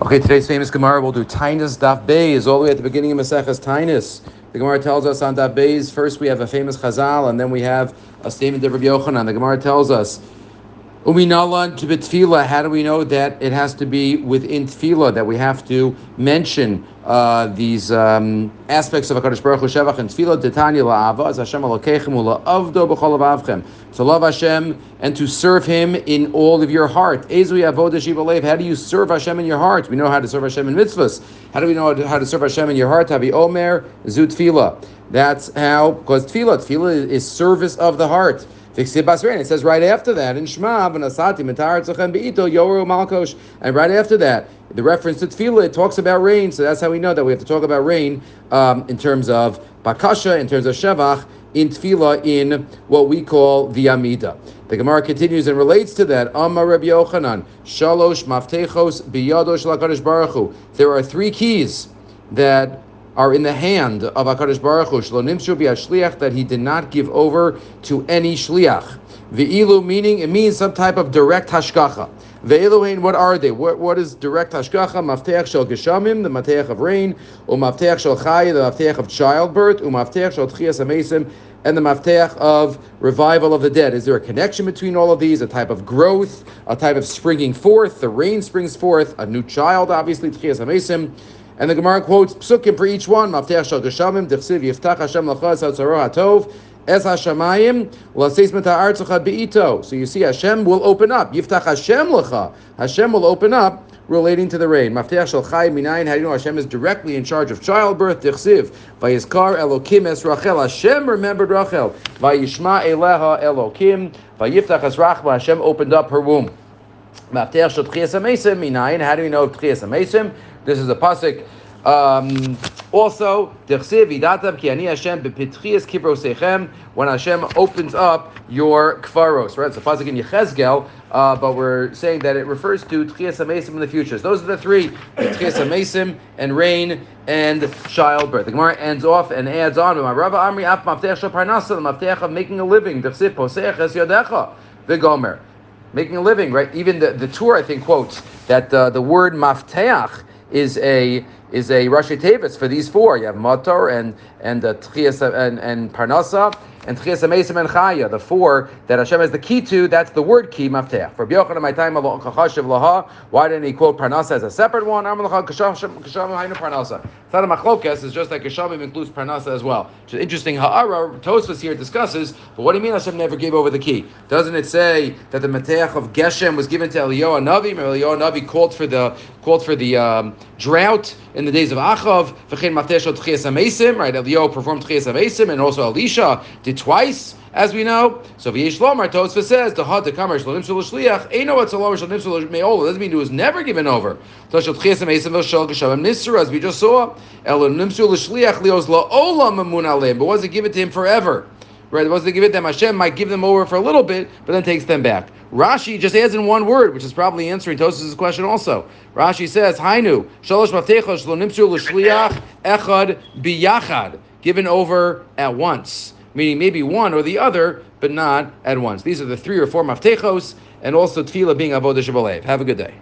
Okay, today's famous Gemara will do Tainus Daf Beis all the way at the beginning of Maseches Tainus. The Gemara tells us on Daf Beis, first we have a famous Chazal, and then we have a statement of Rabbi Yochanan. The Gemara tells us, Uminalan to tefillah. How do we know that it has to be within tefillah that we have to mention uh, these um, aspects of Hakadosh Baruch Hu Shevach and tefillah? Titania la'ava as Hashem alokechem u'la'avdo b'chol avavchem. To love Hashem and to serve Him in all of your heart. Ezu yavodah shivalev. How do you serve Hashem in your heart? We know how to serve Hashem in mitzvahs. How do we know how to serve Hashem in your heart? Tavi omer zu tefillah. That's how because tefillah tefillah is service of the heart. It says right after that in Shema, Benasati, Mataratzachem, Beito, Yoru, Malkosh, and right after that, the reference to tefillah, it talks about rain. So that's how we know that we have to talk about rain um, in terms of bakasha, in terms of shevach, in tefillah, in what we call the amida. The Gemara continues and relates to that. Amar Rabbi Yochanan, shalosh maftechos biyadosh lakadosh baruch Hu. There are three keys that are in the hand of Hakadosh Baruch Hu. Shlo nimshu shliach that he did not give over to any shliach. Ve'ilu meaning it means some type of direct hashgacha. Ve'iluhain, what are they? What, what is direct hashgacha? Mafteach shel geshamim, the mafteach of rain, or mafteach shel chai, the mafteach of childbirth, or mafteach shel tchias amesim, and the mafteach of revival of the dead. Is there a connection between all of these? A type of growth, a type of springing forth. The rain springs forth. A new child, obviously, tchias amesim. And the Gemara quotes psukim for each one. Geshamim, yiftach Hashem hatzaro hatov. Es Hashemayim l'seis mita'artzucha beito. So you see, Hashem will open up. Yiftach Hashem lecha. Hashem will open up relating to the rain. Minayin. How do you know Hashem is directly in charge of childbirth? Dichsiv. Vayizkar Elokim es Rachel. Hashem remembered Rachel. Vayishma eleha Elokim. Vayiftach es Rachma. Hashem opened up her womb. Mafteach shel tchias amesim minayin. How do we know tchias amesim? This is a pasuk. Um, also, when Hashem opens up your kfaros, right? It's a pasuk in Yechezkel, uh, but we're saying that it refers to tchias amesim in the future. So those are the three: tchias amesim and rain and childbirth. The Gemara ends off and adds on: "Rabba Amri maftech the maftech of making a living. Yodecha v'gomer." Making a living, right? Even the, the Tur, I think, quotes that uh, the word mafteach is a is a Rashi Tevis for these four. You have Matar and and uh, and, and Parnasa and Tchias Amesim and Chaya, the four that Hashem has the key to, that's the word key, Maftech. For B'yochanan, my time, why didn't he quote Parnasa as a separate one? It's not a machlokas, it's just like Geshamim includes Parnasa as well. Which is interesting. Ha'ara, Tosfos here discusses, but what do you mean Hashem never gave over the key? Doesn't it say that the Mafteach of Geshem was given to Eliyahu Navi, Eliyahu Navi called for the, called for the um, drought in the days of Achav, right? Eliyahu performed Tchias Amesim, and also Elisha did twice, as we know. So V'yesh Tosfos says, the Had, the Kamar, Shlonim Shul Shliach, Eino what Salom Shlonim Shul Me'ol, doesn't mean it was never given over. Toshel Tchias Amesim V'shol Geshamim Nisra, as we just saw, Shul Shliach Lios La'olam Mamun Alim, but was it given to him forever? Right, it wasn't to give it them. Hashem might give them over for a little bit, but then takes them back. Rashi just adds in one word, which is probably answering Tosfos' question also. Rashi says, Hainu, Shalosh Maftechos L'Shliach Echad Biyachad, given over at once meaning maybe one or the other, but not at once. These are the three or four maftechos, and also tefillah being avodah shabalev. Have a good day.